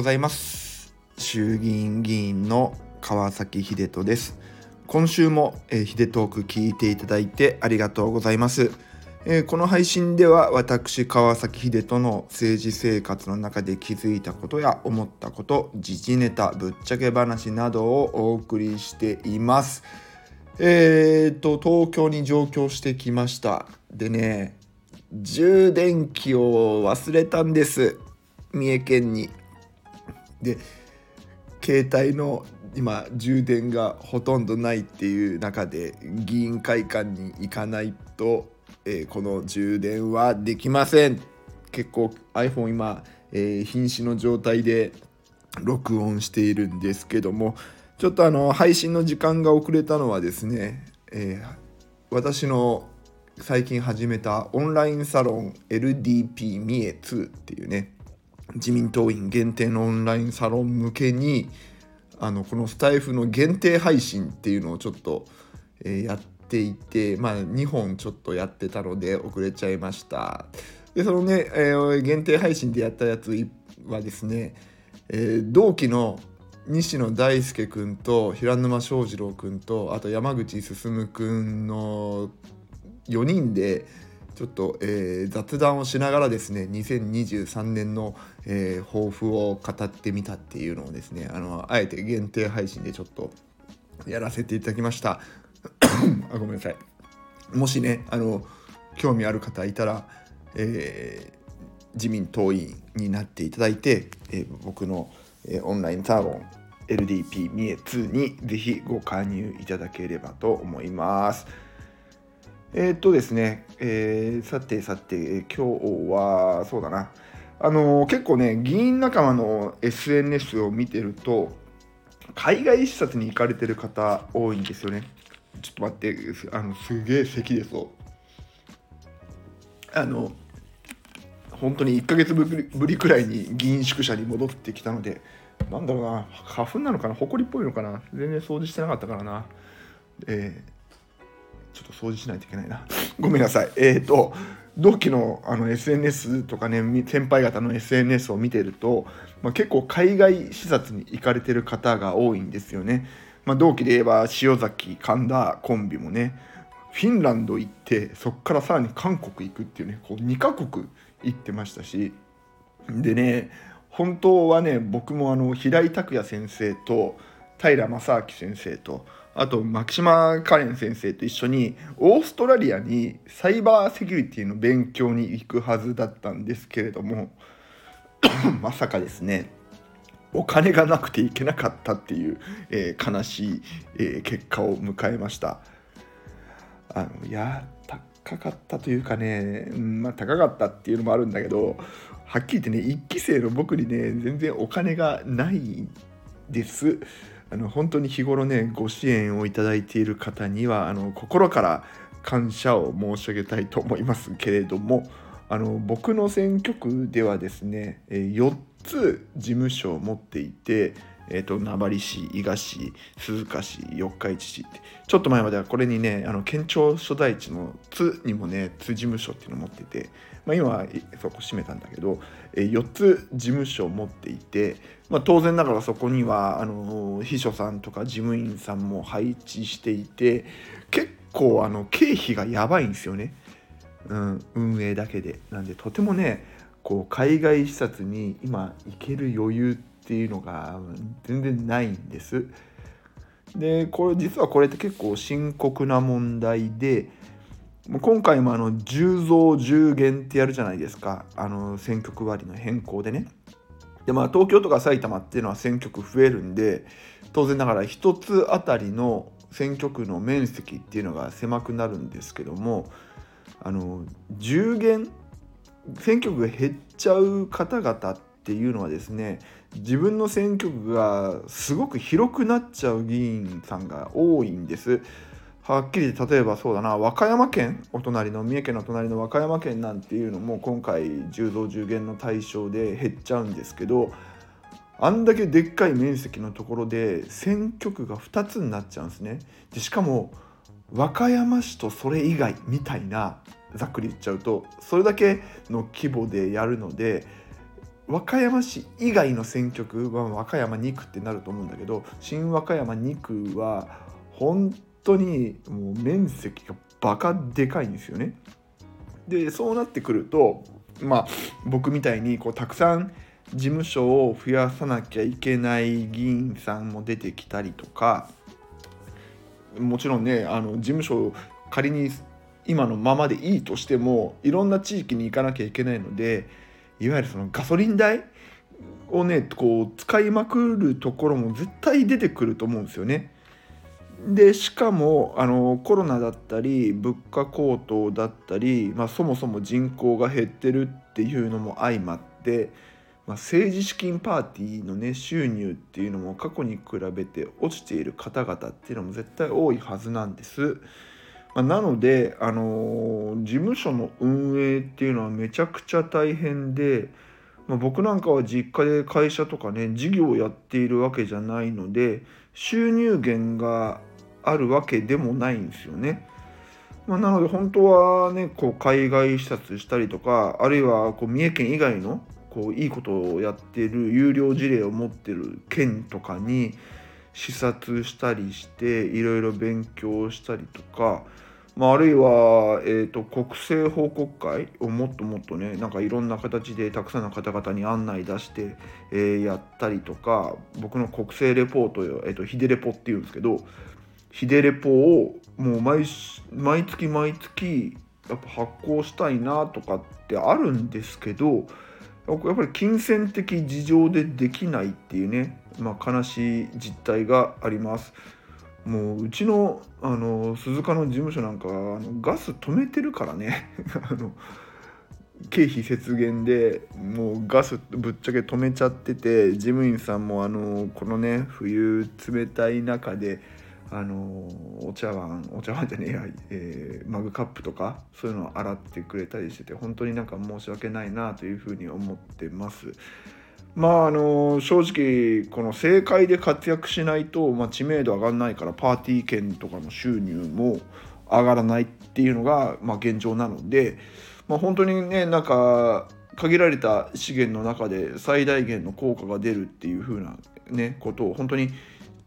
ございます。衆議院議員の川崎秀人です。今週も、えー、秀トーク聞いていただいてありがとうございます、えー、この配信では私川崎秀人の政治生活の中で気づいたことや思ったこと時事ネタぶっちゃけ話などをお送りしています。えーと東京に上京してきました。でね充電器を忘れたんです。三重県に。で携帯の今充電がほとんどないっていう中で議員会館に行かないと、えー、この充電はできません。結構 iPhone 今、えー、瀕死の状態で録音しているんですけどもちょっとあの配信の時間が遅れたのはですね、えー、私の最近始めたオンラインサロン LDP 三重2っていうね自民党員限定のオンラインサロン向けにあのこのスタイフの限定配信っていうのをちょっと、えー、やっていてまあ2本ちょっとやってたので遅れちゃいました。でそのね、えー、限定配信でやったやつはですね、えー、同期の西野大輔君と平沼翔二郎君とあと山口進君の4人でちょっと、えー、雑談をしながらですね2023年の、えー、抱負を語ってみたっていうのをですねあのあえて限定配信でちょっとやらせていただきました あごめんなさいもしねあの興味ある方いたら、えー、自民党員になっていただいて、え僕の、えオンラインサロン LDP 三重2にぜひご加入いただければと思います。えー、っとですね、えー、さてさて、今日は、そうだな、あのー、結構ね、議員仲間の SNS を見てると、海外視察に行かれてる方多いんですよね。ちょっと待って、あのすげえ咳ですよ。あの、本当に1ヶ月ぶりくらいに議員宿舎に戻ってきたので、なんだろうな、花粉なのかな、埃っぽいのかな、全然掃除してなかったからな。えーちょっと掃除しないといけないな。ごめんなさい。えっ、ー、と、同期のあの SNS とかね、先輩方の SNS を見てると、まあ、結構海外視察に行かれてる方が多いんですよね。まあ、同期で言えば塩崎、神田コンビもね、フィンランド行って、そこからさらに韓国行くっていうね、こう2カ国行ってましたし、でね、本当はね、僕もあの平井拓也先生と平正明先生と、あと牧島カレン先生と一緒にオーストラリアにサイバーセキュリティの勉強に行くはずだったんですけれども まさかですねお金がなくていけなかったっていう、えー、悲しい、えー、結果を迎えました。あのいや高かったというかね、うんまあ、高かったっていうのもあるんだけどはっきり言ってね1期生の僕にね全然お金がないです。あの本当に日頃ねご支援をいただいている方にはあの心から感謝を申し上げたいと思いますけれどもあの僕の選挙区ではですね4つ事務所を持っていて、えーと、名張市伊賀市鈴鹿市四日市市ってちょっと前まではこれにねあの県庁所在地の津にもね津事務所っていうのを持ってて、まあ、今はそこ閉めたんだけど、えー、4つ事務所を持っていてまあ、当然ながらそこにはあの秘書さんとか事務員さんも配置していて結構あの経費がやばいんですよね、うん、運営だけで。なんでとてもねこう海外視察に今行ける余裕っていうのが全然ないんです。でこれ実はこれって結構深刻な問題で今回もあの10増10減ってやるじゃないですかあの選挙区割りの変更でね。でまあ東京とか埼玉っていうのは選挙区増えるんで当然ながら1つあたりの選挙区の面積っていうのが狭くなるんですけどもあの10減選挙区が減っちゃう方々っていうのはですね自分の選挙区がすごく広くなっちゃう議員さんが多いんです。はっきり例えばそうだな和歌山県お隣の三重県の隣の和歌山県なんていうのも今回10増10減の対象で減っちゃうんですけどあんだけでっかい面積のところで選挙区が2つになっちゃうんですね。でしかも和歌山市とそれ以外みたいなざっくり言っちゃうとそれだけの規模でやるので和歌山市以外の選挙区は和歌山2区ってなると思うんだけど新和歌山2区は本当にもう面積がバカでかいんですよね。でそうなってくるとまあ僕みたいにこうたくさん事務所を増やさなきゃいけない議員さんも出てきたりとかもちろんねあの事務所仮に今のままでいいとしてもいろんな地域に行かなきゃいけないのでいわゆるそのガソリン代をねこう使いまくるところも絶対出てくると思うんですよね。でしかもあのコロナだったり物価高騰だったり、まあ、そもそも人口が減ってるっていうのも相まって、まあ、政治資金パーティーのね収入っていうのも過去に比べて落ちている方々っていうのも絶対多いはずなんです。まあ、なので、あのー、事務所の運営っていうのはめちゃくちゃ大変で、まあ、僕なんかは実家で会社とかね事業をやっているわけじゃないので収入源があるわけでもないんですよね。まあ、なので本当はねこう海外視察したりとかあるいはこう三重県以外のこういいことをやってる有料事例を持ってる県とかに視察したりしていろいろ勉強したりとか、まあ、あるいは、えーと、国政報告会をもっともっとねなんかいろんな形でたくさんの方々に案内出して、えー、やったりとか僕の国政レポートよ、えーと、ヒデレポっていうんですけどヒデレポをもう毎毎月毎月やっぱ発行したいなとかってあるんですけどやっぱり金銭的事情でできないっていうね、まあ、悲しい実態があります。もううちのあの鈴鹿の事務所なんかあのガス止めてるからね あの経費節減でもうガスぶっちゃけ止めちゃってて事務員さんもあのこのね冬冷たい中であのお茶碗お茶碗じゃねえや、えー、マグカップとかそういうのを洗ってくれたりしてて本当になんか申し訳ないなというふうに思ってます。まああの正直この政界で活躍しないと、まあ、知名度上がらないからパーティー券とかの収入も上がらないっていうのが、まあ、現状なので、まあ、本当にねなんか限られた資源の中で最大限の効果が出るっていう風なねことを本当に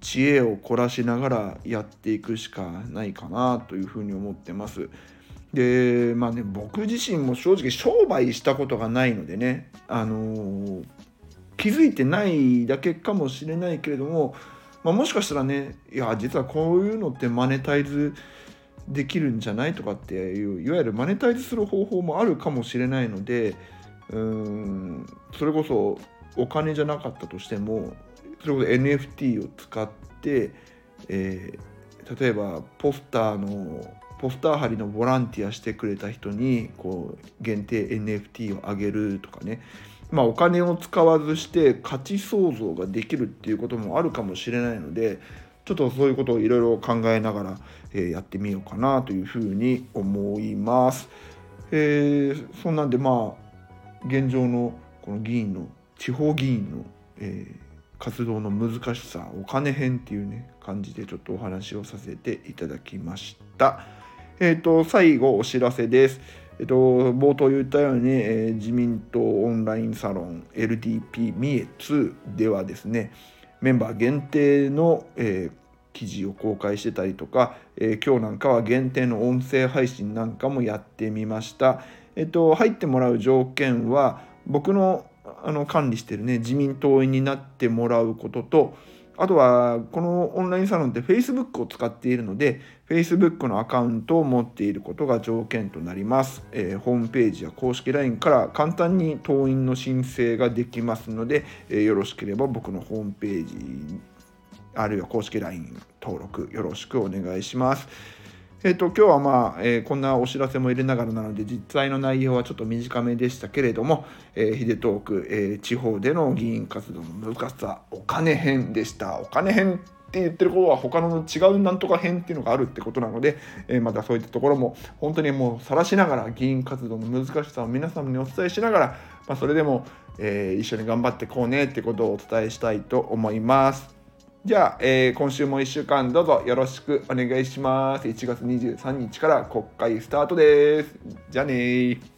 知恵を凝らしながらやっていくしかないかなというふうに思ってます。でまあね僕自身も正直商売したことがないのでねあのー、気づいてないだけかもしれないけれども、まあ、もしかしたらねいや実はこういうのってマネタイズできるんじゃないとかっていういわゆるマネタイズする方法もあるかもしれないのでうーんそれこそお金じゃなかったとしてもそれこそ NFT を使って、えー、例えばポスターのポスター貼りのボランティアしてくれた人にこう限定 NFT をあげるとかねまあお金を使わずして価値創造ができるっていうこともあるかもしれないのでちょっとそういうことをいろいろ考えながら、えー、やってみようかなというふうに思います。えー、そんなんでまあ現状のこの議員の地方議員の、えー活動の難しさお金編っていうね感じでちょっとお話をさせていただきました。えっ、ー、と最後お知らせです。えっ、と冒頭言ったように、えー、自民党オンラインサロン LDP 三重2ではですねメンバー限定の、え記事を公開してたりとか、え今日なんかは限定の音声配信なんかもやってみました。えっ、と入ってもらう条件は僕のあの管理してるね自民党員になってもらうこととあとはこのオンラインサロンって Facebook を使っているので Facebook のアカウントを持っていることが条件となります、えー、ホームページや公式 LINE から簡単に党員の申請ができますので、えー、よろしければ僕のホームページあるいは公式 LINE 登録よろしくお願いします。え、ー、と、今日はまあ、えー、こんなお知らせも入れながらなので、実際の内容はちょっと短めでしたけれども、えー、ヒデトーク、えー、地方での議員活動の難しさ、お金編でした。お金編って言ってることは他の違うなんとか編っていうのがあるってことなので、えー、またそういったところも本当にもう晒しながら議員活動の難しさを皆様にお伝えしながら、まあ、それでも、えー、一緒に頑張ってこうねってことをお伝えしたいと思います。じゃあ、えー、今週も1週間どうぞよろしくお願いします。1月23日から国会スタートです。じゃあね